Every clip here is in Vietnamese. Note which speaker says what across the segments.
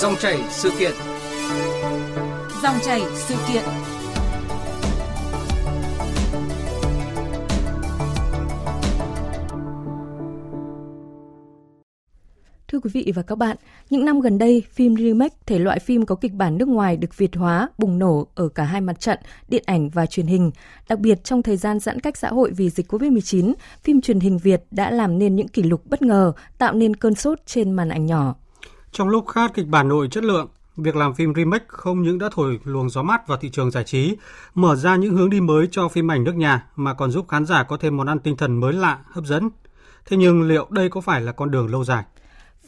Speaker 1: Dòng chảy sự kiện.
Speaker 2: Dòng chảy sự kiện. Thưa quý vị và các bạn, những năm gần đây, phim remake, thể loại phim có kịch bản nước ngoài được Việt hóa, bùng nổ ở cả hai mặt trận, điện ảnh và truyền hình. Đặc biệt trong thời gian giãn cách xã hội vì dịch COVID-19, phim truyền hình Việt đã làm nên những kỷ lục bất ngờ, tạo nên cơn sốt trên màn ảnh nhỏ.
Speaker 3: Trong lúc khát kịch bản nội chất lượng, việc làm phim remake không những đã thổi luồng gió mát vào thị trường giải trí, mở ra những hướng đi mới cho phim ảnh nước nhà mà còn giúp khán giả có thêm món ăn tinh thần mới lạ, hấp dẫn. Thế nhưng liệu đây có phải là con đường lâu dài?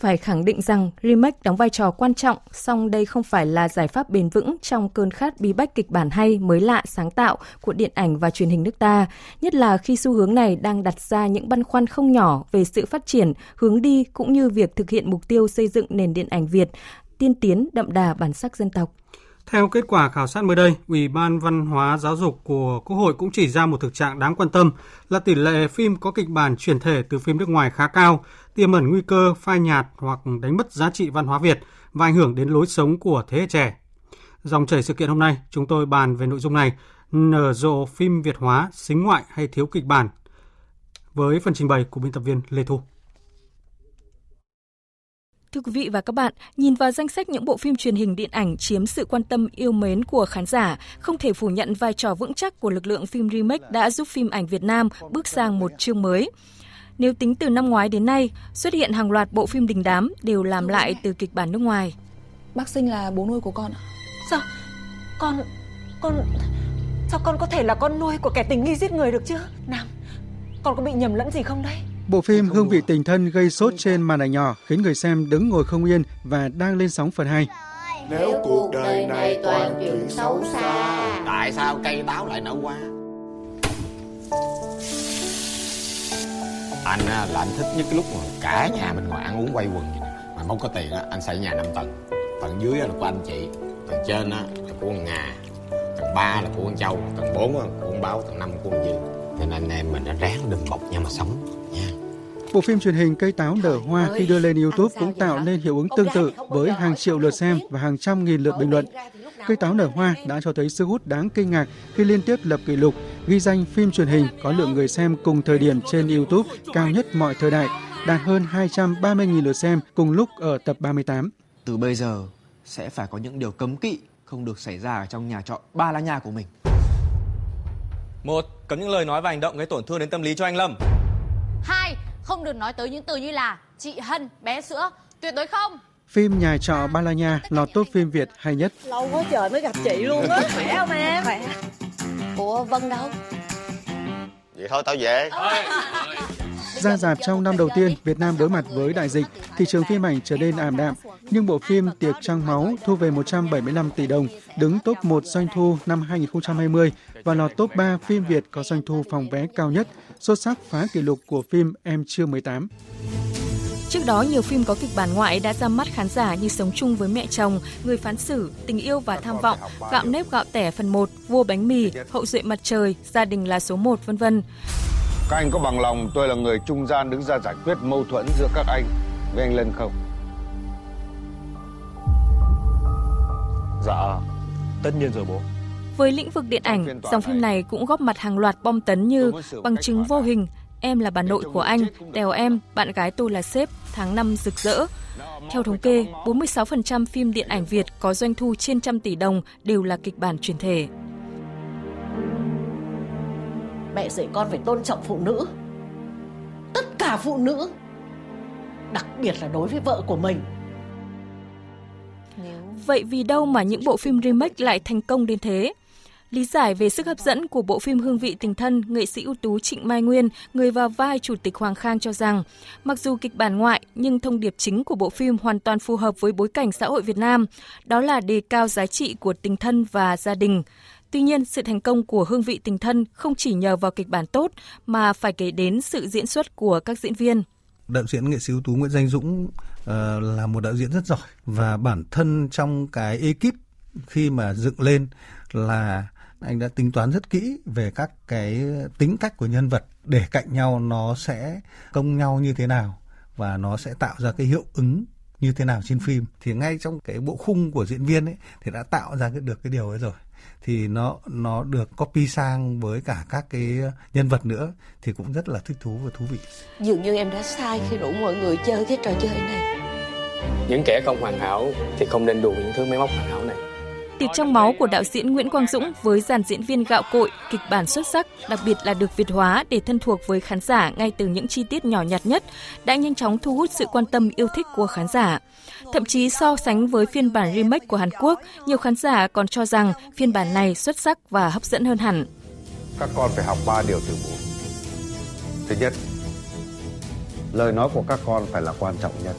Speaker 2: Phải khẳng định rằng remake đóng vai trò quan trọng, song đây không phải là giải pháp bền vững trong cơn khát bí bách kịch bản hay, mới lạ, sáng tạo của điện ảnh và truyền hình nước ta, nhất là khi xu hướng này đang đặt ra những băn khoăn không nhỏ về sự phát triển, hướng đi cũng như việc thực hiện mục tiêu xây dựng nền điện ảnh Việt tiên tiến đậm đà bản sắc dân tộc.
Speaker 3: Theo kết quả khảo sát mới đây, Ủy ban Văn hóa Giáo dục của Quốc hội cũng chỉ ra một thực trạng đáng quan tâm là tỷ lệ phim có kịch bản chuyển thể từ phim nước ngoài khá cao, tiềm ẩn nguy cơ phai nhạt hoặc đánh mất giá trị văn hóa Việt và ảnh hưởng đến lối sống của thế hệ trẻ. Dòng chảy sự kiện hôm nay, chúng tôi bàn về nội dung này, nở rộ phim Việt hóa, xính ngoại hay thiếu kịch bản, với phần trình bày của biên tập viên Lê Thu.
Speaker 2: Thưa quý vị và các bạn, nhìn vào danh sách những bộ phim truyền hình điện ảnh chiếm sự quan tâm yêu mến của khán giả, không thể phủ nhận vai trò vững chắc của lực lượng phim remake đã giúp phim ảnh Việt Nam bước sang một chương mới. Nếu tính từ năm ngoái đến nay, xuất hiện hàng loạt bộ phim đình đám đều làm lại từ kịch bản nước ngoài.
Speaker 4: Bác Sinh là bố nuôi của con ạ.
Speaker 5: Sao? Con... con... Sao con có thể là con nuôi của kẻ tình nghi giết người được chứ? Nam, con có bị nhầm lẫn gì không đấy?
Speaker 6: Bộ phim Hương vị tình thân gây sốt trên màn ảnh nhỏ khiến người xem đứng ngồi không yên và đang lên sóng phần 2.
Speaker 7: Nếu cuộc đời này toàn chuyện xấu xa
Speaker 8: Tại sao cây táo lại nở hoa anh là anh thích nhất cái lúc mà cả nhà mình ngoài ăn uống quay quần vậy nè. Mà không có tiền á, anh xây nhà 5 tầng. Tầng dưới là của anh chị Tầng trên á là của con Ngà Tầng ba là của con Châu Tầng bốn là của con Báo Tầng năm của con Dương Cho nên anh em mình đã ráng đừng bọc nhau mà sống nha.
Speaker 6: Bộ phim truyền hình Cây táo nở hoa khi đưa lên YouTube cũng tạo nên hiệu ứng tương tự với hàng triệu lượt xem và hàng trăm nghìn lượt bình luận. Cây táo nở hoa đã cho thấy sức hút đáng kinh ngạc khi liên tiếp lập kỷ lục, ghi danh phim truyền hình có lượng người xem cùng thời điểm trên YouTube cao nhất mọi thời đại, đạt hơn 230.000 lượt xem cùng lúc ở tập 38.
Speaker 9: Từ bây giờ sẽ phải có những điều cấm kỵ không được xảy ra ở trong nhà trọ ba lá nhà của mình.
Speaker 10: Một, cấm những lời nói và hành động gây tổn thương đến tâm lý cho anh Lâm.
Speaker 11: Hai, không được nói tới những từ như là chị Hân, bé sữa, tuyệt đối không.
Speaker 6: Phim Nhà trọ Ba La Nha lọt top phim Việt hay nhất.
Speaker 5: Lâu quá trời mới gặp chị luôn á, khỏe không em? Khỏe.
Speaker 11: Ủa Vân đâu?
Speaker 8: Vậy thôi tao về
Speaker 6: Ra dạp trong năm đầu tiên, Việt Nam đối mặt với đại dịch, thị trường phim ảnh trở nên ảm đạm, nhưng bộ phim Tiệc Trăng Máu thu về 175 tỷ đồng, đứng top 1 doanh thu năm 2020 và lọt top 3 phim Việt có doanh thu phòng vé cao nhất, xuất sắc phá kỷ lục của phim Em chưa 18.
Speaker 2: Trước đó, nhiều phim có kịch bản ngoại đã ra mắt khán giả như Sống chung với mẹ chồng, Người phán xử, Tình yêu và tham vọng, Gạo nếp gạo tẻ phần 1, Vua bánh mì, Hậu duệ mặt trời, Gia đình là số 1, vân vân.
Speaker 12: Các anh có bằng lòng tôi là người trung gian đứng ra giải quyết mâu thuẫn giữa các anh với anh Lân không?
Speaker 13: Dạ, tất nhiên rồi bố.
Speaker 2: Với lĩnh vực điện ảnh, dòng phim này cũng góp mặt hàng loạt bom tấn như Bằng chứng vô hình, Em là bà nội của anh, Đèo em, bạn gái tôi là sếp, tháng 5 rực rỡ. Theo thống kê, 46% phim điện ảnh Việt có doanh thu trên trăm tỷ đồng đều là kịch bản truyền thể.
Speaker 5: Mẹ dạy con phải tôn trọng phụ nữ. Tất cả phụ nữ. Đặc biệt là đối với vợ của mình.
Speaker 2: Vậy vì đâu mà những bộ phim remake lại thành công đến thế? Lý giải về sức hấp dẫn của bộ phim Hương vị tình thân, nghệ sĩ ưu tú Trịnh Mai Nguyên, người vào vai Chủ tịch Hoàng Khang cho rằng, mặc dù kịch bản ngoại nhưng thông điệp chính của bộ phim hoàn toàn phù hợp với bối cảnh xã hội Việt Nam, đó là đề cao giá trị của tình thân và gia đình. Tuy nhiên, sự thành công của Hương vị tình thân không chỉ nhờ vào kịch bản tốt mà phải kể đến sự diễn xuất của các diễn viên
Speaker 14: đạo diễn nghệ sĩ ưu tú Nguyễn Danh Dũng uh, là một đạo diễn rất giỏi và bản thân trong cái ekip khi mà dựng lên là anh đã tính toán rất kỹ về các cái tính cách của nhân vật để cạnh nhau nó sẽ công nhau như thế nào và nó sẽ tạo ra cái hiệu ứng như thế nào trên phim thì ngay trong cái bộ khung của diễn viên ấy thì đã tạo ra được cái điều ấy rồi thì nó nó được copy sang với cả các cái nhân vật nữa thì cũng rất là thích thú và thú vị.
Speaker 7: Dường như em đã sai khi rủ mọi người chơi cái trò chơi này.
Speaker 10: Những kẻ không hoàn hảo thì không nên đùa những thứ máy móc hoàn hảo này
Speaker 2: từ trong máu của đạo diễn Nguyễn Quang Dũng với dàn diễn viên gạo cội, kịch bản xuất sắc, đặc biệt là được Việt hóa để thân thuộc với khán giả ngay từ những chi tiết nhỏ nhặt nhất, đã nhanh chóng thu hút sự quan tâm yêu thích của khán giả. Thậm chí so sánh với phiên bản remake của Hàn Quốc, nhiều khán giả còn cho rằng phiên bản này xuất sắc và hấp dẫn hơn hẳn.
Speaker 12: Các con phải học 3 điều từ bố. Thứ nhất, lời nói của các con phải là quan trọng nhất.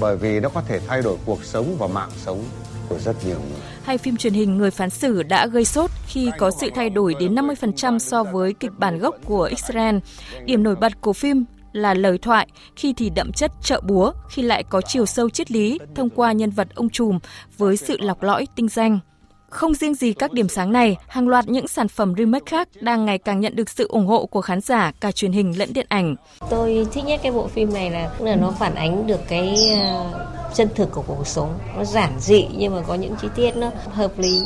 Speaker 12: Bởi vì nó có thể thay đổi cuộc sống và mạng sống của rất nhiều người.
Speaker 2: Hay phim truyền hình Người phán xử đã gây sốt khi có sự thay đổi đến 50% so với kịch bản gốc của Israel. Điểm nổi bật của phim là lời thoại, khi thì đậm chất trợ búa, khi lại có chiều sâu triết lý thông qua nhân vật ông trùm với sự lọc lõi tinh danh. Không riêng gì các điểm sáng này, hàng loạt những sản phẩm remake khác đang ngày càng nhận được sự ủng hộ của khán giả cả truyền hình lẫn điện ảnh.
Speaker 1: Tôi thích nhất cái bộ phim này là là nó phản ánh được cái ờ, chân thực của cuộc sống. Nó giản dị nhưng mà có những chi tiết nó hợp lý.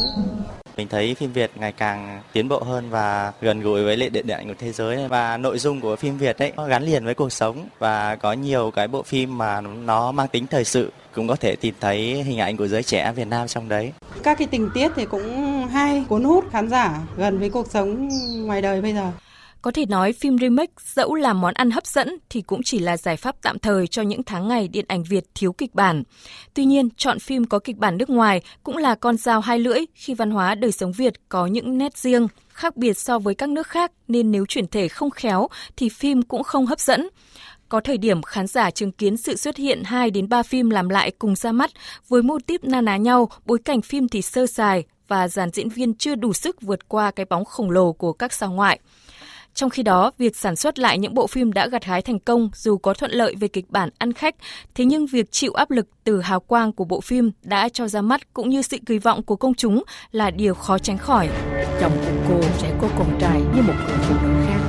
Speaker 13: Mình thấy phim Việt ngày càng tiến bộ hơn và gần gũi với lệ điện ảnh của thế giới và nội dung của phim Việt ấy nó gắn liền với cuộc sống và có nhiều cái bộ phim mà nó mang tính thời sự cũng có thể tìm thấy hình ảnh của giới trẻ Việt Nam trong đấy.
Speaker 15: Các cái tình tiết thì cũng hay, cuốn hút khán giả gần với cuộc sống ngoài đời bây giờ.
Speaker 2: Có thể nói phim remake dẫu là món ăn hấp dẫn thì cũng chỉ là giải pháp tạm thời cho những tháng ngày điện ảnh Việt thiếu kịch bản. Tuy nhiên, chọn phim có kịch bản nước ngoài cũng là con dao hai lưỡi khi văn hóa đời sống Việt có những nét riêng, khác biệt so với các nước khác nên nếu chuyển thể không khéo thì phim cũng không hấp dẫn. Có thời điểm khán giả chứng kiến sự xuất hiện 2 đến 3 phim làm lại cùng ra mắt với mô típ na ná nhau, bối cảnh phim thì sơ sài và dàn diễn viên chưa đủ sức vượt qua cái bóng khổng lồ của các sao ngoại. Trong khi đó, việc sản xuất lại những bộ phim đã gặt hái thành công dù có thuận lợi về kịch bản ăn khách, thế nhưng việc chịu áp lực từ hào quang của bộ phim đã cho ra mắt cũng như sự kỳ vọng của công chúng là điều khó tránh khỏi.
Speaker 16: Chồng của cô sẽ có con trai như một người phụ nữ khác.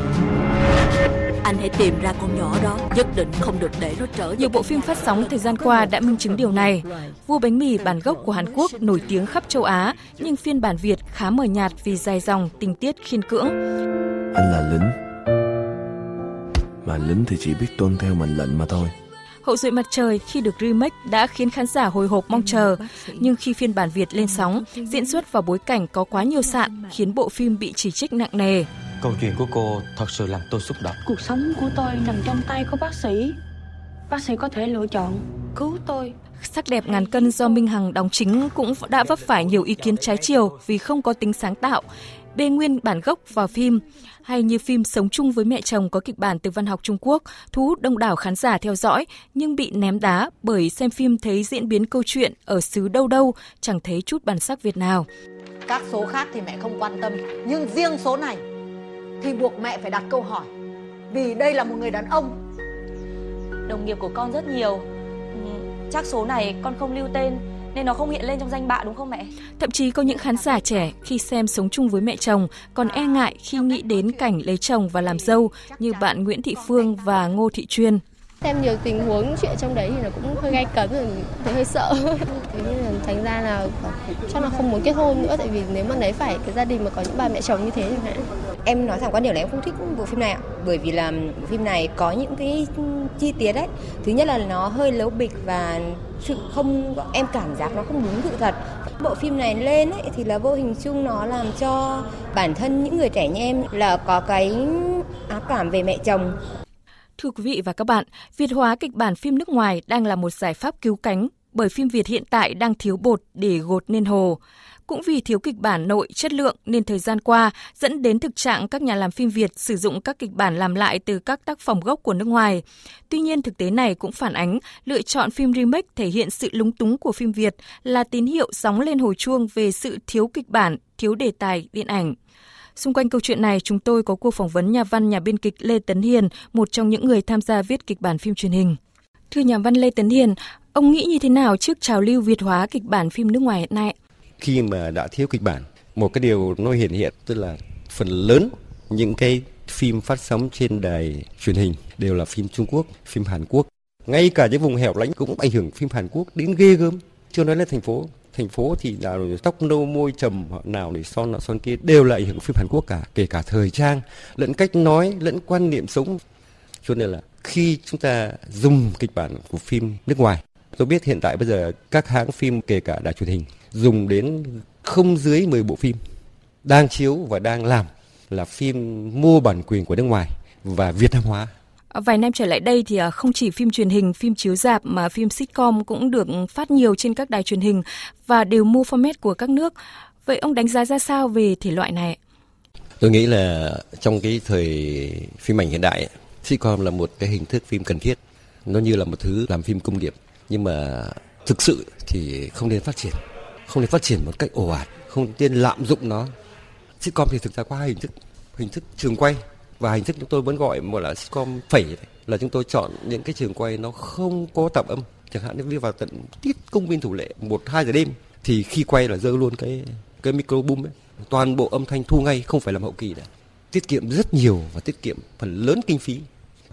Speaker 16: Anh hãy tìm ra con nhỏ đó, nhất định không được để nó trở
Speaker 2: Nhiều bộ phim phát sóng thời gian qua đã minh chứng điều này. Vua bánh mì bản gốc của Hàn Quốc nổi tiếng khắp châu Á, nhưng phiên bản Việt khá mờ nhạt vì dài dòng, tình tiết khiên cưỡng.
Speaker 17: Anh là lính Mà lính thì chỉ biết tuân theo mệnh lệnh mà thôi
Speaker 2: Hậu duệ mặt trời khi được remake đã khiến khán giả hồi hộp mong chờ, nhưng khi phiên bản Việt lên sóng, diễn xuất và bối cảnh có quá nhiều sạn khiến bộ phim bị chỉ trích nặng nề.
Speaker 10: Câu chuyện của cô thật sự làm tôi xúc động.
Speaker 18: Cuộc sống của tôi nằm trong tay của bác sĩ. Bác sĩ có thể lựa chọn cứu tôi
Speaker 2: Sắc đẹp ngàn cân do Minh Hằng đóng chính cũng đã vấp phải nhiều ý kiến trái chiều vì không có tính sáng tạo, bê nguyên bản gốc vào phim, hay như phim Sống chung với mẹ chồng có kịch bản từ văn học Trung Quốc, thu hút đông đảo khán giả theo dõi nhưng bị ném đá bởi xem phim thấy diễn biến câu chuyện ở xứ đâu đâu, chẳng thấy chút bản sắc Việt nào.
Speaker 19: Các số khác thì mẹ không quan tâm, nhưng riêng số này thì buộc mẹ phải đặt câu hỏi. Vì đây là một người đàn ông.
Speaker 20: Đồng nghiệp của con rất nhiều, chắc số này con không lưu tên nên nó không hiện lên trong danh bạ đúng không mẹ?
Speaker 2: Thậm chí có những khán giả trẻ khi xem sống chung với mẹ chồng còn e ngại khi nghĩ đến cảnh lấy chồng và làm dâu như bạn Nguyễn Thị Phương và Ngô Thị Chuyên.
Speaker 21: Xem nhiều tình huống chuyện trong đấy thì nó cũng hơi gay cấn rồi thấy hơi sợ. Thế nên là thành ra là chắc là không muốn kết hôn nữa tại vì nếu mà lấy phải cái gia đình mà có những bà mẹ chồng như thế chẳng hạn.
Speaker 22: Em nói thẳng quan điểm là em không thích bộ phim này ạ. Bởi vì là bộ phim này có những cái chi tiết đấy. Thứ nhất là nó hơi lấu bịch và sự không em cảm giác nó không đúng sự thật bộ phim này lên ấy, thì là vô hình chung nó làm cho bản thân những người trẻ như em là có cái ác cảm về mẹ chồng
Speaker 2: Thưa quý vị và các bạn, Việt hóa kịch bản phim nước ngoài đang là một giải pháp cứu cánh bởi phim Việt hiện tại đang thiếu bột để gột nên hồ. Cũng vì thiếu kịch bản nội chất lượng nên thời gian qua dẫn đến thực trạng các nhà làm phim Việt sử dụng các kịch bản làm lại từ các tác phẩm gốc của nước ngoài. Tuy nhiên thực tế này cũng phản ánh lựa chọn phim remake thể hiện sự lúng túng của phim Việt là tín hiệu sóng lên hồi chuông về sự thiếu kịch bản, thiếu đề tài điện ảnh. Xung quanh câu chuyện này, chúng tôi có cuộc phỏng vấn nhà văn nhà biên kịch Lê Tấn Hiền, một trong những người tham gia viết kịch bản phim truyền hình. Thưa nhà văn Lê Tấn Hiền, ông nghĩ như thế nào trước trào lưu Việt hóa kịch bản phim nước ngoài hiện nay?
Speaker 23: Khi mà đã thiếu kịch bản, một cái điều nó hiện hiện tức là phần lớn những cái phim phát sóng trên đài truyền hình đều là phim Trung Quốc, phim Hàn Quốc. Ngay cả những vùng hẻo lánh cũng ảnh hưởng phim Hàn Quốc đến ghê gớm. Chưa nói là thành phố. Thành phố thì là tóc nâu môi trầm nào để son nọ son kia đều là ảnh hưởng phim Hàn Quốc cả kể cả thời trang lẫn cách nói lẫn quan niệm sống. Cho nên là khi chúng ta dùng kịch bản của phim nước ngoài tôi biết hiện tại bây giờ các hãng phim kể cả đài truyền hình dùng đến không dưới 10 bộ phim đang chiếu và đang làm là phim mua bản quyền của nước ngoài và Việt Nam hóa
Speaker 2: Vài năm trở lại đây thì à, không chỉ phim truyền hình, phim chiếu dạp mà phim sitcom cũng được phát nhiều trên các đài truyền hình và đều mua format của các nước. Vậy ông đánh giá ra sao về thể loại này?
Speaker 23: Tôi nghĩ là trong cái thời phim ảnh hiện đại, sitcom là một cái hình thức phim cần thiết. Nó như là một thứ làm phim công nghiệp. Nhưng mà thực sự thì không nên phát triển. Không nên phát triển một cách ồ ạt, không nên lạm dụng nó. Sitcom thì thực ra qua hai hình thức. Hình thức trường quay và hình thức chúng tôi vẫn gọi một là sitcom phẩy là chúng tôi chọn những cái trường quay nó không có tạp âm chẳng hạn như đi vào tận tiết công viên thủ lệ một hai giờ đêm thì khi quay là dơ luôn cái cái micro boom ấy toàn bộ âm thanh thu ngay không phải làm hậu kỳ nữa tiết kiệm rất nhiều và tiết kiệm phần lớn kinh phí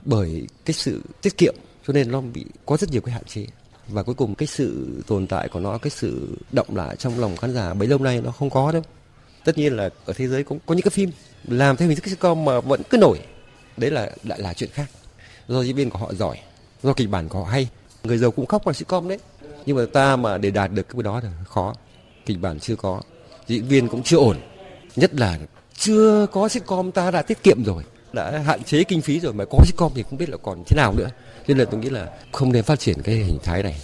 Speaker 23: bởi cái sự tiết kiệm cho nên nó bị có rất nhiều cái hạn chế và cuối cùng cái sự tồn tại của nó, cái sự động lại trong lòng khán giả bấy lâu nay nó không có đâu. Tất nhiên là ở thế giới cũng có những cái phim làm theo hình thức sitcom mà vẫn cứ nổi. Đấy là lại là chuyện khác. Do diễn viên của họ giỏi, do kịch bản của họ hay. Người giàu cũng khóc bằng sitcom đấy. Nhưng mà ta mà để đạt được cái đó thì khó. Kịch bản chưa có. Diễn viên cũng chưa ổn. Nhất là chưa có sitcom ta đã tiết kiệm rồi đã hạn chế kinh phí rồi mà có sitcom thì không biết là còn thế nào nữa nên là tôi nghĩ là không nên phát triển cái hình thái này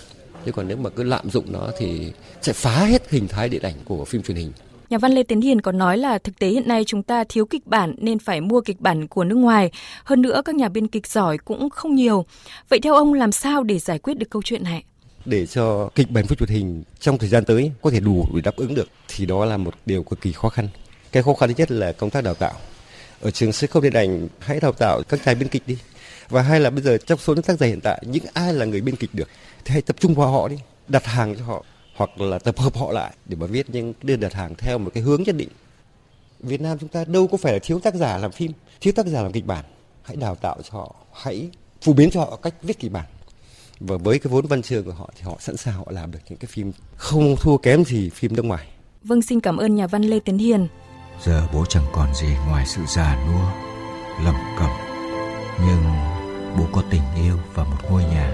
Speaker 23: chứ còn nếu mà cứ lạm dụng nó thì sẽ phá hết hình thái điện ảnh của phim truyền hình
Speaker 2: Nhà văn Lê Tiến Hiền còn nói là thực tế hiện nay chúng ta thiếu kịch bản nên phải mua kịch bản của nước ngoài. Hơn nữa các nhà biên kịch giỏi cũng không nhiều. Vậy theo ông làm sao để giải quyết được câu chuyện này?
Speaker 23: Để cho kịch bản phim truyền hình trong thời gian tới có thể đủ để đáp ứng được thì đó là một điều cực kỳ khó khăn. Cái khó khăn thứ nhất là công tác đào tạo. Ở trường sân khấu điện ảnh hãy đào tạo các tài biên kịch đi. Và hai là bây giờ trong số những tác giả hiện tại những ai là người biên kịch được thì hãy tập trung vào họ đi, đặt hàng cho họ hoặc là tập hợp họ lại để mà viết những đơn đặt hàng theo một cái hướng nhất định. Việt Nam chúng ta đâu có phải là thiếu tác giả làm phim, thiếu tác giả làm kịch bản. Hãy đào tạo cho họ, hãy phổ biến cho họ cách viết kịch bản. Và với cái vốn văn chương của họ thì họ sẵn sàng họ làm được những cái phim không thua kém gì phim nước ngoài.
Speaker 2: Vâng, xin cảm ơn nhà văn Lê Tiến Hiền.
Speaker 24: Giờ bố chẳng còn gì ngoài sự già nua, lầm cẩm, Nhưng bố có tình yêu và một ngôi nhà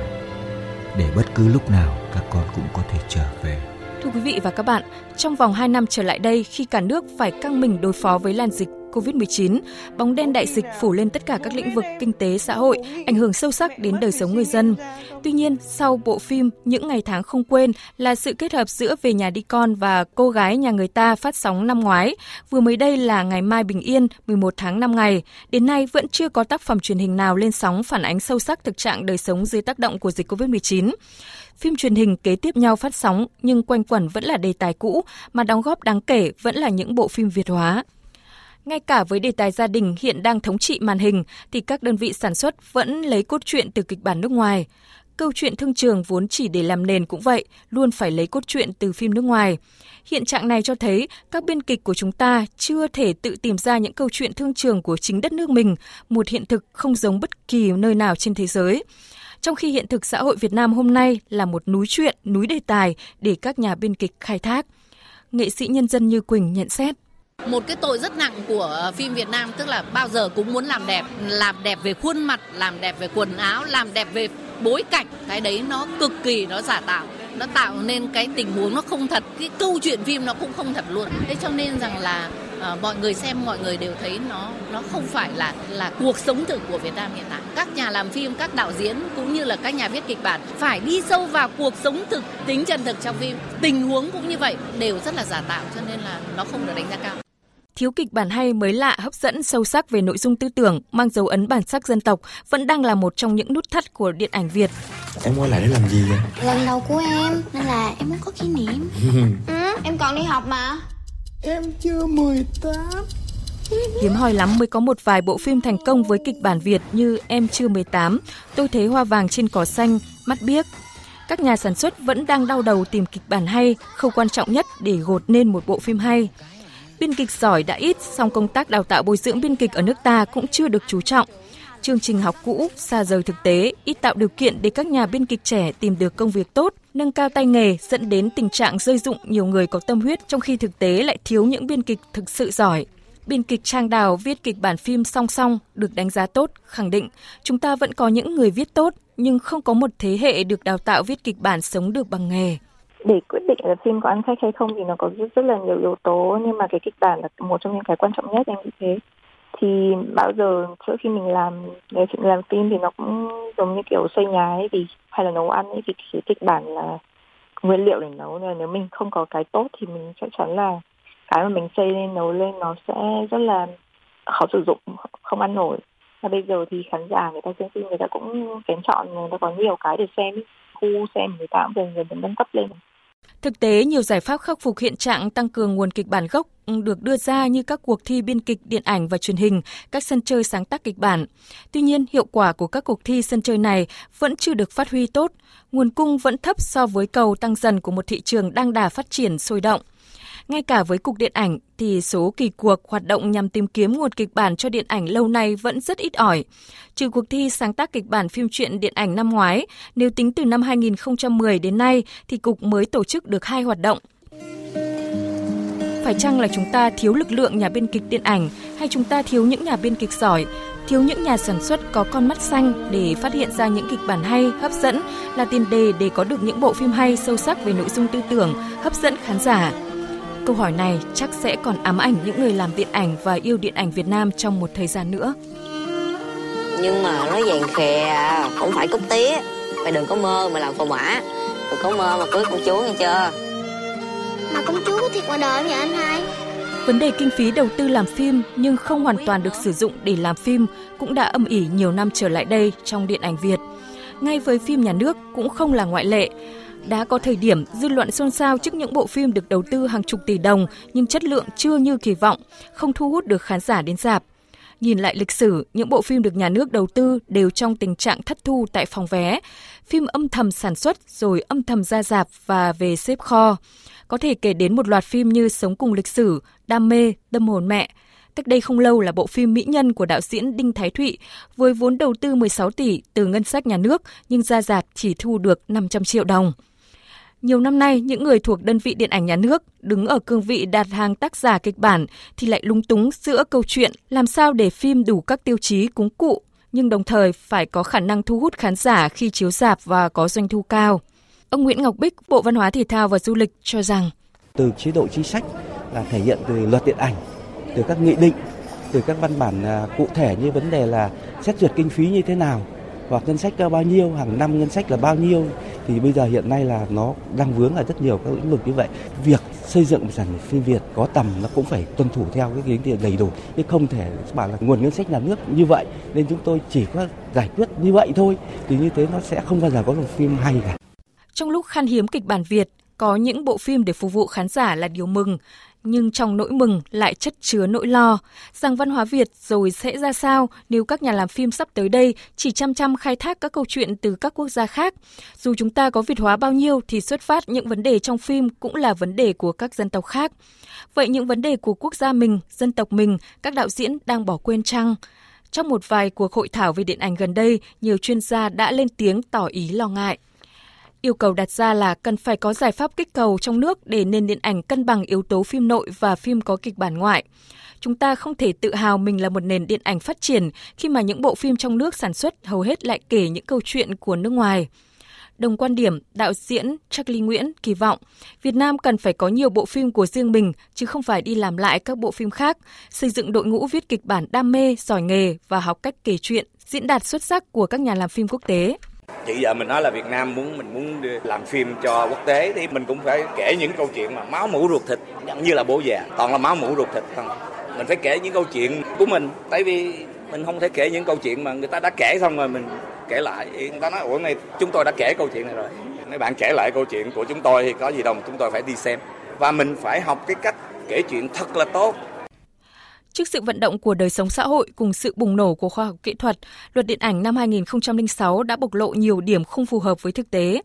Speaker 24: để bất cứ lúc nào các con cũng có thể trở về.
Speaker 2: Thưa quý vị và các bạn, trong vòng 2 năm trở lại đây khi cả nước phải căng mình đối phó với làn dịch COVID-19, bóng đen đại dịch phủ lên tất cả các lĩnh vực kinh tế xã hội, ảnh hưởng sâu sắc đến đời sống người dân. Tuy nhiên, sau bộ phim Những ngày tháng không quên là sự kết hợp giữa Về nhà đi con và Cô gái nhà người ta phát sóng năm ngoái, vừa mới đây là Ngày mai bình yên 11 tháng 5 ngày, đến nay vẫn chưa có tác phẩm truyền hình nào lên sóng phản ánh sâu sắc thực trạng đời sống dưới tác động của dịch COVID-19 phim truyền hình kế tiếp nhau phát sóng nhưng quanh quẩn vẫn là đề tài cũ mà đóng góp đáng kể vẫn là những bộ phim Việt hóa. Ngay cả với đề tài gia đình hiện đang thống trị màn hình thì các đơn vị sản xuất vẫn lấy cốt truyện từ kịch bản nước ngoài. Câu chuyện thương trường vốn chỉ để làm nền cũng vậy, luôn phải lấy cốt truyện từ phim nước ngoài. Hiện trạng này cho thấy các biên kịch của chúng ta chưa thể tự tìm ra những câu chuyện thương trường của chính đất nước mình, một hiện thực không giống bất kỳ nơi nào trên thế giới. Trong khi hiện thực xã hội Việt Nam hôm nay là một núi chuyện, núi đề tài để các nhà biên kịch khai thác. Nghệ sĩ nhân dân Như Quỳnh nhận xét.
Speaker 11: Một cái tội rất nặng của phim Việt Nam tức là bao giờ cũng muốn làm đẹp, làm đẹp về khuôn mặt, làm đẹp về quần áo, làm đẹp về bối cảnh. Cái đấy nó cực kỳ nó giả tạo. Nó tạo nên cái tình huống nó không thật cái câu chuyện phim nó cũng không thật luôn. Thế cho nên rằng là à, mọi người xem mọi người đều thấy nó nó không phải là là cuộc sống thực của Việt Nam hiện tại. Các nhà làm phim các đạo diễn cũng như là các nhà viết kịch bản phải đi sâu vào cuộc sống thực tính chân thực trong phim. Tình huống cũng như vậy đều rất là giả tạo cho nên là nó không được đánh giá cao
Speaker 2: thiếu kịch bản hay mới lạ hấp dẫn sâu sắc về nội dung tư tưởng mang dấu ấn bản sắc dân tộc vẫn đang là một trong những nút thắt của điện ảnh Việt.
Speaker 17: Em quay lại để làm gì vậy?
Speaker 25: Lần đầu của em nên là em muốn có kỷ niệm. ừ, em còn đi học mà.
Speaker 17: Em chưa 18.
Speaker 2: Hiếm hoi lắm mới có một vài bộ phim thành công với kịch bản Việt như Em chưa 18, Tôi thấy hoa vàng trên cỏ xanh, Mắt biếc. Các nhà sản xuất vẫn đang đau đầu tìm kịch bản hay, khâu quan trọng nhất để gột nên một bộ phim hay. Biên kịch giỏi đã ít, song công tác đào tạo bồi dưỡng biên kịch ở nước ta cũng chưa được chú trọng. chương trình học cũ, xa rời thực tế, ít tạo điều kiện để các nhà biên kịch trẻ tìm được công việc tốt, nâng cao tay nghề dẫn đến tình trạng rơi dụng nhiều người có tâm huyết trong khi thực tế lại thiếu những biên kịch thực sự giỏi. Biên kịch Trang Đào viết kịch bản phim song song được đánh giá tốt, khẳng định chúng ta vẫn có những người viết tốt nhưng không có một thế hệ được đào tạo viết kịch bản sống được bằng nghề
Speaker 26: để quyết định là phim có ăn khách hay không thì nó có rất, rất là nhiều yếu tố nhưng mà cái kịch bản là một trong những cái quan trọng nhất em nghĩ thế. Thì bao giờ trước khi mình làm nghề mình làm phim thì nó cũng giống như kiểu xây nhà ấy thì hay là nấu ăn ấy thì cái kịch bản là nguyên liệu để nấu nên nếu mình không có cái tốt thì mình chắc chắn là cái mà mình xây lên nấu lên nó sẽ rất là khó sử dụng không ăn nổi. Và bây giờ thì khán giả người ta xem phim người ta cũng kén chọn người ta có nhiều cái để xem khu xem người ta cũng dần dần nâng cấp lên.
Speaker 2: Thực tế, nhiều giải pháp khắc phục hiện trạng tăng cường nguồn kịch bản gốc ừ, được đưa ra như các cuộc thi biên kịch điện ảnh và truyền hình, các sân chơi sáng tác kịch bản. Tuy nhiên, hiệu quả của các cuộc thi sân chơi này vẫn chưa được phát huy tốt. Nguồn cung vẫn thấp so với cầu tăng dần của một thị trường đang đà phát triển sôi động. Ngay cả với Cục Điện ảnh thì số kỳ cuộc hoạt động nhằm tìm kiếm nguồn kịch bản cho điện ảnh lâu nay vẫn rất ít ỏi. Trừ cuộc thi sáng tác kịch bản phim truyện điện ảnh năm ngoái, nếu tính từ năm 2010 đến nay thì Cục mới tổ chức được hai hoạt động. Phải chăng là chúng ta thiếu lực lượng nhà biên kịch điện ảnh hay chúng ta thiếu những nhà biên kịch giỏi, thiếu những nhà sản xuất có con mắt xanh để phát hiện ra những kịch bản hay, hấp dẫn là tiền đề để có được những bộ phim hay sâu sắc về nội dung tư tưởng, hấp dẫn khán giả. Câu hỏi này chắc sẽ còn ám ảnh những người làm điện ảnh và yêu điện ảnh Việt Nam trong một thời gian nữa.
Speaker 27: Nhưng mà nói vàng khè à, không phải cúc tía. Mày đừng có mơ mà làm phò mã. Đừng có mơ mà cưới công chúa nghe chưa?
Speaker 25: Mà công chúa có thiệt ngoài đời vậy anh hai?
Speaker 2: Vấn đề kinh phí đầu tư làm phim nhưng không hoàn toàn được sử dụng để làm phim cũng đã âm ỉ nhiều năm trở lại đây trong điện ảnh Việt. Ngay với phim nhà nước cũng không là ngoại lệ. Đã có thời điểm dư luận xôn xao trước những bộ phim được đầu tư hàng chục tỷ đồng nhưng chất lượng chưa như kỳ vọng, không thu hút được khán giả đến dạp. Nhìn lại lịch sử, những bộ phim được nhà nước đầu tư đều trong tình trạng thất thu tại phòng vé. Phim âm thầm sản xuất rồi âm thầm ra dạp và về xếp kho. Có thể kể đến một loạt phim như Sống cùng lịch sử, Đam mê, Tâm hồn mẹ. Cách đây không lâu là bộ phim Mỹ Nhân của đạo diễn Đinh Thái Thụy với vốn đầu tư 16 tỷ từ ngân sách nhà nước nhưng ra dạp chỉ thu được 500 triệu đồng. Nhiều năm nay, những người thuộc đơn vị điện ảnh nhà nước đứng ở cương vị đạt hàng tác giả kịch bản thì lại lúng túng giữa câu chuyện làm sao để phim đủ các tiêu chí cúng cụ, nhưng đồng thời phải có khả năng thu hút khán giả khi chiếu rạp và có doanh thu cao. Ông Nguyễn Ngọc Bích, Bộ Văn hóa Thể thao và Du lịch cho rằng
Speaker 28: từ chế độ chính sách là thể hiện từ luật điện ảnh, từ các nghị định, từ các văn bản à, cụ thể như vấn đề là xét duyệt kinh phí như thế nào, hoặc ngân sách ờ, bao nhiêu, hàng năm ngân sách là bao nhiêu thì bây giờ hiện nay là nó đang vướng ở rất nhiều các lĩnh vực như vậy. Việc xây dựng một sản phim Việt có tầm nó cũng phải tuân thủ theo cái kiến tiền đầy đủ chứ không thể bảo là nguồn ngân sách nhà nước như vậy nên chúng tôi chỉ có giải quyết như vậy thôi thì như thế nó sẽ không bao giờ có một phim hay cả.
Speaker 2: Trong lúc khan hiếm kịch bản Việt, có những bộ phim để phục vụ khán giả là điều mừng, nhưng trong nỗi mừng lại chất chứa nỗi lo rằng văn hóa Việt rồi sẽ ra sao nếu các nhà làm phim sắp tới đây chỉ chăm chăm khai thác các câu chuyện từ các quốc gia khác. Dù chúng ta có Việt hóa bao nhiêu thì xuất phát những vấn đề trong phim cũng là vấn đề của các dân tộc khác. Vậy những vấn đề của quốc gia mình, dân tộc mình, các đạo diễn đang bỏ quên chăng? Trong một vài cuộc hội thảo về điện ảnh gần đây, nhiều chuyên gia đã lên tiếng tỏ ý lo ngại. Yêu cầu đặt ra là cần phải có giải pháp kích cầu trong nước để nền điện ảnh cân bằng yếu tố phim nội và phim có kịch bản ngoại. Chúng ta không thể tự hào mình là một nền điện ảnh phát triển khi mà những bộ phim trong nước sản xuất hầu hết lại kể những câu chuyện của nước ngoài. Đồng quan điểm, đạo diễn Charlie Nguyễn kỳ vọng Việt Nam cần phải có nhiều bộ phim của riêng mình chứ không phải đi làm lại các bộ phim khác, xây dựng đội ngũ viết kịch bản đam mê, giỏi nghề và học cách kể chuyện, diễn đạt xuất sắc của các nhà làm phim quốc tế.
Speaker 29: Chị giờ mình nói là Việt Nam muốn, mình muốn làm phim cho quốc tế thì mình cũng phải kể những câu chuyện mà máu mũ ruột thịt như là bố già. Toàn là máu mũ ruột thịt không? Mình phải kể những câu chuyện của mình, tại vì mình không thể kể những câu chuyện mà người ta đã kể xong rồi mình kể lại. Người ta nói, ủa, này, chúng tôi đã kể câu chuyện này rồi. Mấy bạn kể lại câu chuyện của chúng tôi thì có gì đâu chúng tôi phải đi xem. Và mình phải học cái cách kể chuyện thật là tốt.
Speaker 2: Trước sự vận động của đời sống xã hội cùng sự bùng nổ của khoa học kỹ thuật, luật điện ảnh năm 2006 đã bộc lộ nhiều điểm không phù hợp với thực tế.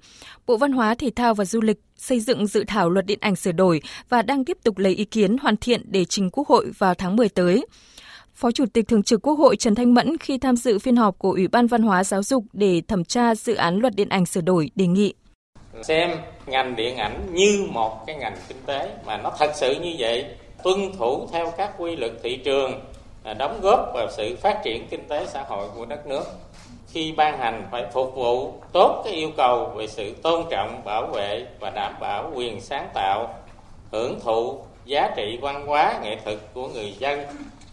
Speaker 2: Bộ Văn hóa, Thể thao và Du lịch xây dựng dự thảo luật điện ảnh sửa đổi và đang tiếp tục lấy ý kiến hoàn thiện để trình Quốc hội vào tháng 10 tới. Phó Chủ tịch Thường trực Quốc hội Trần Thanh Mẫn khi tham dự phiên họp của Ủy ban Văn hóa Giáo dục để thẩm tra dự án luật điện ảnh sửa đổi đề nghị
Speaker 30: xem ngành điện ảnh như một cái ngành kinh tế mà nó thật sự như vậy tuân thủ theo các quy luật thị trường à, đóng góp vào sự phát triển kinh tế xã hội của đất nước. Khi ban hành phải phục vụ tốt cái yêu cầu về sự tôn trọng, bảo vệ và đảm bảo quyền sáng tạo, hưởng thụ giá trị văn hóa, nghệ thuật của người dân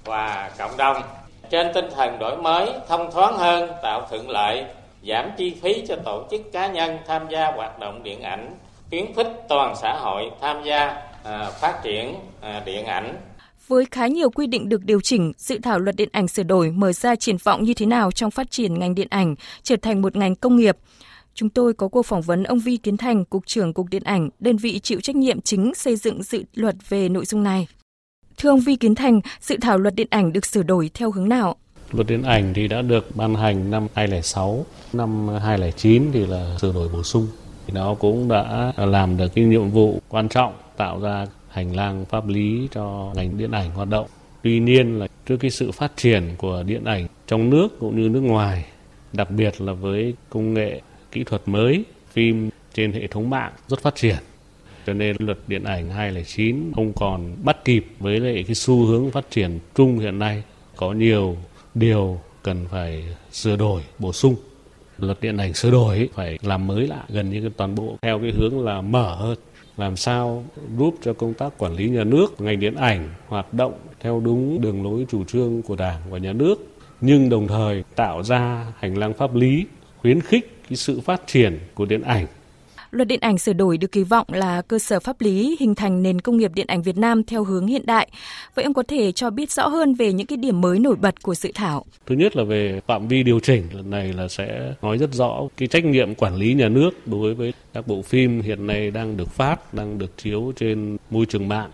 Speaker 30: và cộng đồng. Trên tinh thần đổi mới, thông thoáng hơn, tạo thuận lợi, giảm chi phí cho tổ chức cá nhân tham gia hoạt động điện ảnh, khuyến khích toàn xã hội tham gia phát triển à, điện ảnh
Speaker 2: với khá nhiều quy định được điều chỉnh, dự thảo luật điện ảnh sửa đổi mở ra triển vọng như thế nào trong phát triển ngành điện ảnh trở thành một ngành công nghiệp. Chúng tôi có cuộc phỏng vấn ông Vi Kiến Thành, Cục trưởng Cục Điện ảnh, đơn vị chịu trách nhiệm chính xây dựng dự luật về nội dung này. Thưa ông Vi Kiến Thành, dự thảo luật điện ảnh được sửa đổi theo hướng nào?
Speaker 31: Luật điện ảnh thì đã được ban hành năm 2006, năm 2009 thì là sửa đổi bổ sung. Nó cũng đã làm được cái nhiệm vụ quan trọng tạo ra hành lang pháp lý cho ngành điện ảnh hoạt động. Tuy nhiên là trước cái sự phát triển của điện ảnh trong nước cũng như nước ngoài, đặc biệt là với công nghệ kỹ thuật mới, phim trên hệ thống mạng rất phát triển. Cho nên luật điện ảnh 2009 không còn bắt kịp với lại cái xu hướng phát triển chung hiện nay. Có nhiều điều cần phải sửa đổi, bổ sung. Luật điện ảnh sửa đổi phải làm mới lại gần như cái toàn bộ theo cái hướng là mở hơn. Làm sao giúp cho công tác quản lý nhà nước, ngành điện ảnh hoạt động theo đúng đường lối chủ trương của Đảng và nhà nước, nhưng đồng thời tạo ra hành lang pháp lý khuyến khích cái sự phát triển của điện ảnh.
Speaker 2: Luật điện ảnh sửa đổi được kỳ vọng là cơ sở pháp lý hình thành nền công nghiệp điện ảnh Việt Nam theo hướng hiện đại. Vậy ông có thể cho biết rõ hơn về những cái điểm mới nổi bật của dự thảo?
Speaker 31: Thứ nhất là về phạm vi điều chỉnh lần này là sẽ nói rất rõ cái trách nhiệm quản lý nhà nước đối với các bộ phim hiện nay đang được phát, đang được chiếu trên môi trường mạng.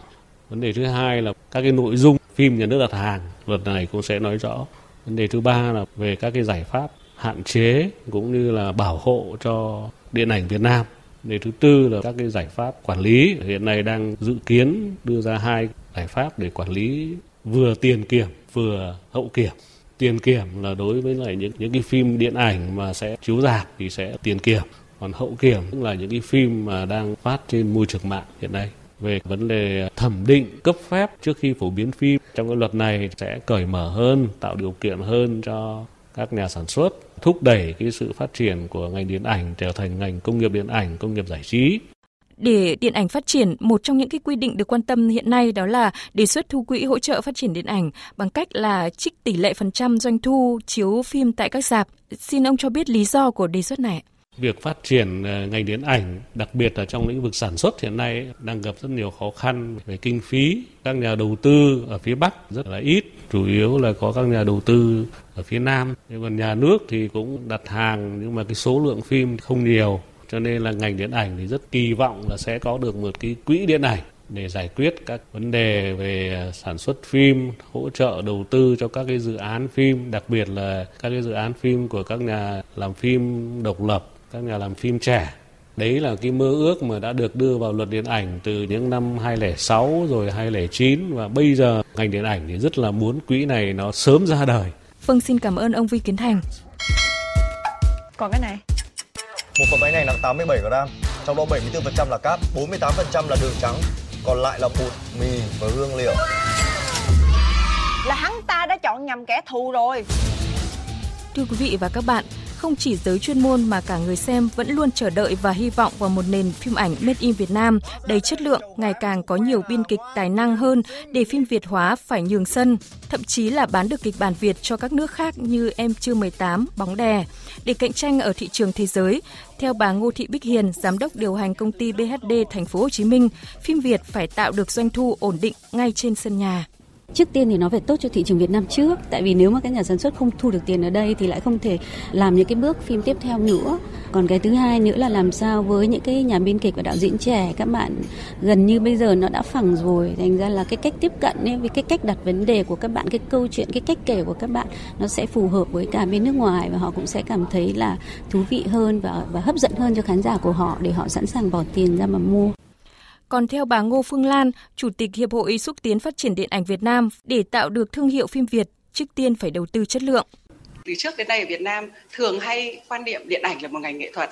Speaker 31: Vấn đề thứ hai là các cái nội dung phim nhà nước đặt hàng, luật này cũng sẽ nói rõ. Vấn đề thứ ba là về các cái giải pháp hạn chế cũng như là bảo hộ cho điện ảnh Việt Nam Đề thứ tư là các cái giải pháp quản lý. Hiện nay đang dự kiến đưa ra hai giải pháp để quản lý vừa tiền kiểm vừa hậu kiểm. Tiền kiểm là đối với lại những những cái phim điện ảnh mà sẽ chiếu rạp thì sẽ tiền kiểm, còn hậu kiểm tức là những cái phim mà đang phát trên môi trường mạng hiện nay. Về vấn đề thẩm định cấp phép trước khi phổ biến phim trong cái luật này sẽ cởi mở hơn tạo điều kiện hơn cho các nhà sản xuất thúc đẩy cái sự phát triển của ngành điện ảnh trở thành ngành công nghiệp điện ảnh, công nghiệp giải trí.
Speaker 2: Để điện ảnh phát triển, một trong những cái quy định được quan tâm hiện nay đó là đề xuất thu quỹ hỗ trợ phát triển điện ảnh bằng cách là trích tỷ lệ phần trăm doanh thu chiếu phim tại các rạp. Xin ông cho biết lý do của đề xuất này
Speaker 31: việc phát triển ờ, ngành điện ảnh, đặc biệt là trong lĩnh vực sản xuất hiện nay đang gặp rất nhiều khó khăn về kinh phí. Các nhà đầu tư ở phía Bắc rất là ít, chủ yếu là có các nhà đầu tư ở phía Nam. Nhưng còn nhà nước thì cũng đặt hàng nhưng mà cái số lượng phim không nhiều. Cho nên là ngành điện ảnh thì rất kỳ vọng là sẽ có được một cái quỹ điện ảnh để giải quyết các vấn đề về ờ, sản xuất phim, hỗ trợ đầu tư cho các cái dự án phim, đặc biệt là các cái dự án phim của các nhà làm phim độc lập các nhà làm phim trẻ đấy là cái mơ ước mà đã được đưa vào luật điện ảnh từ những năm 2006 rồi 2009 và bây giờ ngành điện ảnh thì rất là muốn quỹ này nó sớm ra đời.
Speaker 2: Vâng xin cảm ơn ông Vi Kiến Thành.
Speaker 32: Còn cái này.
Speaker 10: Một phần bánh này nặng 87 gram, trong đó 74% là cát, 48% là đường trắng, còn lại là bột, mì và hương liệu.
Speaker 32: Là hắn ta đã chọn nhầm kẻ thù rồi.
Speaker 2: Thưa quý vị và các bạn, không chỉ giới chuyên môn mà cả người xem vẫn luôn chờ đợi và hy vọng vào một nền phim ảnh made in Việt Nam đầy chất lượng, ngày càng có nhiều biên kịch tài năng hơn để phim Việt hóa phải nhường sân, thậm chí là bán được kịch bản Việt cho các nước khác như Em chưa 18, Bóng đè để cạnh tranh ở thị trường thế giới. Theo bà Ngô Thị Bích Hiền, giám đốc điều hành công ty BHD Thành phố Hồ Chí Minh, phim Việt phải tạo được doanh thu ổn định ngay trên sân nhà.
Speaker 33: Trước tiên thì nó phải tốt cho thị trường Việt Nam trước, tại vì nếu mà các nhà sản xuất không thu được tiền ở đây thì lại không thể làm những cái bước phim tiếp theo nữa. Còn cái thứ hai nữa là làm sao với những cái nhà biên kịch và đạo diễn trẻ các bạn gần như bây giờ nó đã phẳng rồi, thành ra là cái cách tiếp cận ấy, với cái cách đặt vấn đề của các bạn, cái câu chuyện, cái cách kể của các bạn nó sẽ phù hợp với cả bên nước ngoài và họ cũng sẽ cảm thấy là thú vị hơn và và hấp dẫn hơn cho khán giả của họ để họ sẵn sàng bỏ tiền ra mà mua.
Speaker 2: Còn theo bà Ngô Phương Lan, Chủ tịch Hiệp hội Xúc tiến Phát triển Điện ảnh Việt Nam, để tạo được thương hiệu phim Việt, trước tiên phải đầu tư chất lượng.
Speaker 34: Từ trước đến nay ở Việt Nam thường hay quan niệm điện ảnh là một ngành nghệ thuật,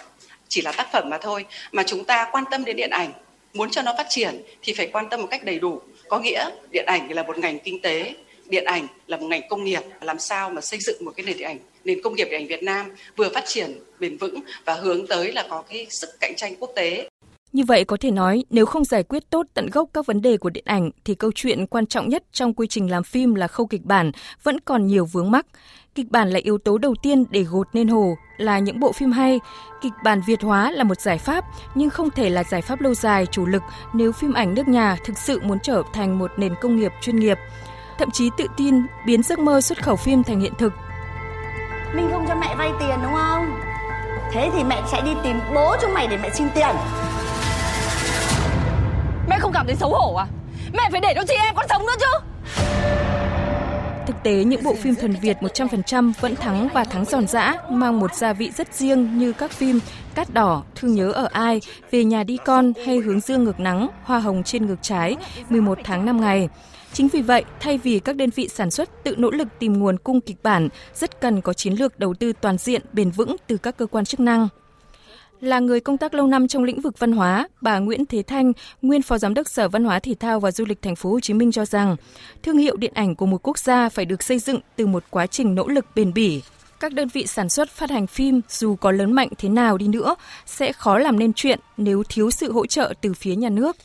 Speaker 34: chỉ là tác phẩm mà thôi, mà chúng ta quan tâm đến điện ảnh, muốn cho nó phát triển thì phải quan tâm một cách đầy đủ. Có nghĩa điện ảnh là một ngành kinh tế, điện ảnh là một ngành công nghiệp, làm sao mà xây dựng một cái nền điện ảnh nền công nghiệp điện ảnh Việt Nam vừa phát triển bền vững và hướng tới là có cái sức cạnh tranh quốc tế.
Speaker 2: Như vậy có thể nói, nếu không giải quyết tốt tận gốc các vấn đề của điện ảnh thì câu chuyện quan trọng nhất trong quy trình làm phim là khâu kịch bản vẫn còn nhiều vướng mắc. Kịch bản là yếu tố đầu tiên để gột nên hồ là những bộ phim hay. Kịch bản Việt hóa là một giải pháp nhưng không thể là giải pháp lâu dài chủ lực nếu phim ảnh nước nhà thực sự muốn trở thành một nền công nghiệp chuyên nghiệp. Thậm chí tự tin biến giấc mơ xuất khẩu phim thành hiện thực
Speaker 32: Minh không cho mẹ vay tiền đúng không? Thế thì mẹ sẽ đi tìm bố chúng mày để mẹ xin tiền.
Speaker 20: Mẹ không cảm thấy xấu hổ à? Mẹ phải để cho chị em con sống nữa chứ.
Speaker 2: Thực tế, những bộ phim thuần Việt 100% vẫn thắng và thắng giòn giã, mang một gia vị rất riêng như các phim Cát đỏ, Thương nhớ ở ai, Về nhà đi con hay Hướng dương ngược nắng, Hoa hồng trên ngược trái, 11 tháng 5 ngày. Chính vì vậy, thay vì các đơn vị sản xuất tự nỗ lực tìm nguồn cung kịch bản, rất cần có chiến lược đầu tư toàn diện, bền vững từ các cơ quan chức năng. Là người công tác lâu năm trong lĩnh vực văn hóa, bà Nguyễn Thế Thanh, nguyên phó giám đốc Sở Văn hóa Thể thao và Du lịch thành phố Hồ Chí Minh cho rằng, thương hiệu điện ảnh của một quốc gia phải được xây dựng từ một quá trình nỗ lực bền bỉ. Các đơn vị sản xuất phát hành phim dù có lớn mạnh thế nào đi nữa sẽ khó làm nên chuyện nếu thiếu sự hỗ trợ từ phía nhà nước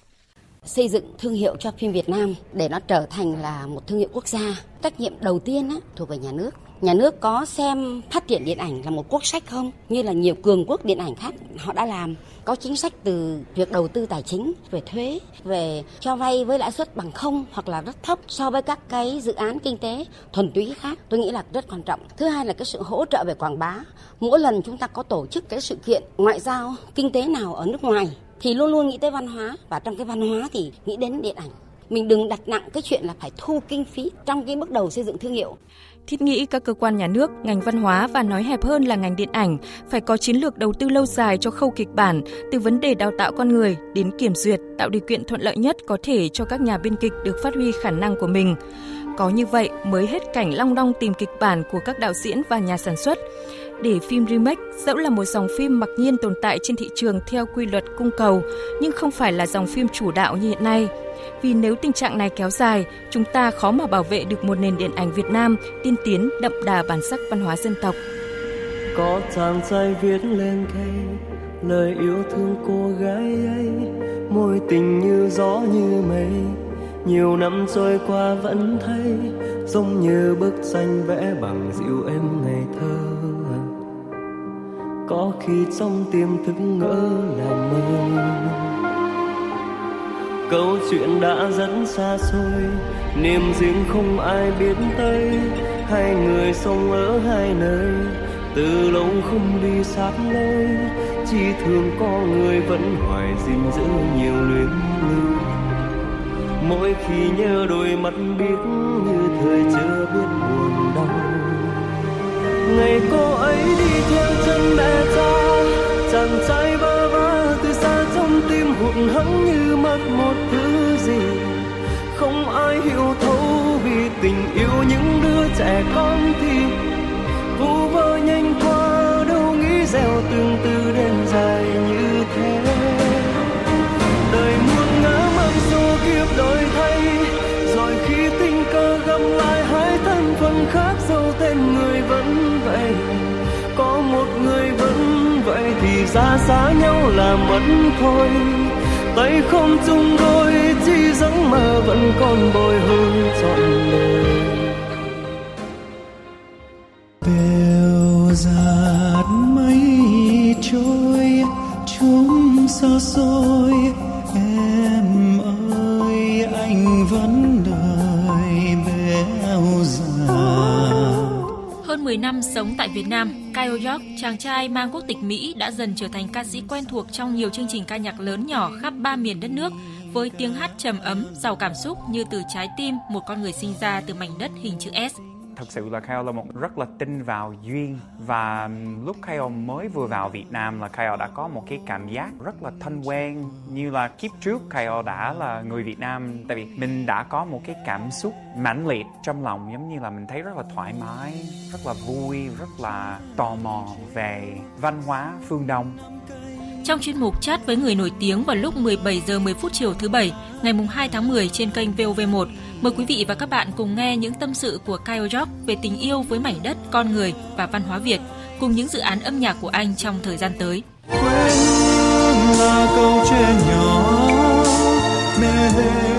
Speaker 35: xây dựng thương hiệu cho phim Việt Nam để nó trở thành là một thương hiệu quốc gia. Trách nhiệm đầu tiên á, thuộc về nhà nước. Nhà nước có xem phát triển điện ảnh là một quốc sách không? Như là nhiều cường quốc điện ảnh khác họ đã làm. Có chính sách từ việc đầu tư tài chính, về thuế, về cho vay với lãi suất bằng không hoặc là rất thấp so với các cái dự án kinh tế thuần túy khác. Tôi nghĩ là rất quan trọng. Thứ hai là cái sự hỗ trợ về quảng bá. Mỗi lần chúng ta có tổ chức cái sự kiện ngoại giao, kinh tế nào ở nước ngoài thì luôn luôn nghĩ tới văn hóa và trong cái văn hóa thì nghĩ đến điện ảnh mình đừng đặt nặng cái chuyện là phải thu kinh phí trong cái bước đầu xây dựng thương hiệu
Speaker 2: thiết nghĩ các cơ quan nhà nước, ngành văn hóa và nói hẹp hơn là ngành điện ảnh phải có chiến lược đầu tư lâu dài cho khâu kịch bản, từ vấn đề đào tạo con người đến kiểm duyệt, tạo điều kiện thuận lợi nhất có thể cho các nhà biên kịch được phát huy khả năng của mình. Có như vậy mới hết cảnh long đong tìm kịch bản của các đạo diễn và nhà sản xuất để phim remake dẫu là một dòng phim mặc nhiên tồn tại trên thị trường theo quy luật cung cầu nhưng không phải là dòng phim chủ đạo như hiện nay. Vì nếu tình trạng này kéo dài, chúng ta khó mà bảo vệ được một nền điện ảnh Việt Nam tiên tiến đậm đà bản sắc văn hóa dân tộc.
Speaker 36: Có chàng trai viết lên cây lời yêu thương cô gái ấy, môi tình như gió như mây, nhiều năm trôi qua vẫn thấy giống như bức tranh vẽ bằng dịu em ngày thơ có khi trong tim thức ngỡ là mơ. Câu chuyện đã dẫn xa xôi, niềm riêng không ai biết tới. Hai người sống ở hai nơi, từ lâu không đi sát lối. Chỉ thương có người vẫn hoài gìn giữ nhiều luyến lưu. Mỗi khi nhớ đôi mắt biết như thời chưa biết ngày cô ấy đi theo chân mẹ cha. Chàng trai bơ vơ từ xa trong tim hụt hẫng như mất một thứ gì. Không ai hiểu thấu vì tình yêu những đứa trẻ con thì. Vu vơ nhanh xa xa nhau là mất thôi. Tay không chung đôi, chỉ giấc mơ vẫn còn bồi hồi trọn đời.
Speaker 37: Bèo giạt mây trôi, chúng xa xôi
Speaker 38: 10 năm sống tại Việt Nam, Kyle York, chàng trai mang quốc tịch Mỹ đã dần trở thành ca sĩ quen thuộc trong nhiều chương trình ca nhạc lớn nhỏ khắp ba miền đất nước với tiếng hát trầm ấm, giàu cảm xúc như từ trái tim một con người sinh ra từ mảnh đất hình chữ S.
Speaker 39: Thật sự là Kyle là một rất là tin vào duyên và lúc Kyle mới vừa vào Việt Nam là Kyle đã có một cái cảm giác rất là thân quen như là kiếp trước Kyle đã là người Việt Nam tại vì mình đã có một cái cảm xúc mãnh liệt trong lòng giống như là mình thấy rất là thoải mái, rất là vui, rất là tò mò về văn hóa phương Đông
Speaker 38: trong chuyên mục chat với người nổi tiếng vào lúc 17 giờ 10 phút chiều thứ bảy, ngày 2 tháng 10 trên kênh VOV1. Mời quý vị và các bạn cùng nghe những tâm sự của Kyle York về tình yêu với mảnh đất, con người và văn hóa Việt, cùng những dự án âm nhạc của anh trong thời gian tới. Quên là câu chuyện nhỏ, mê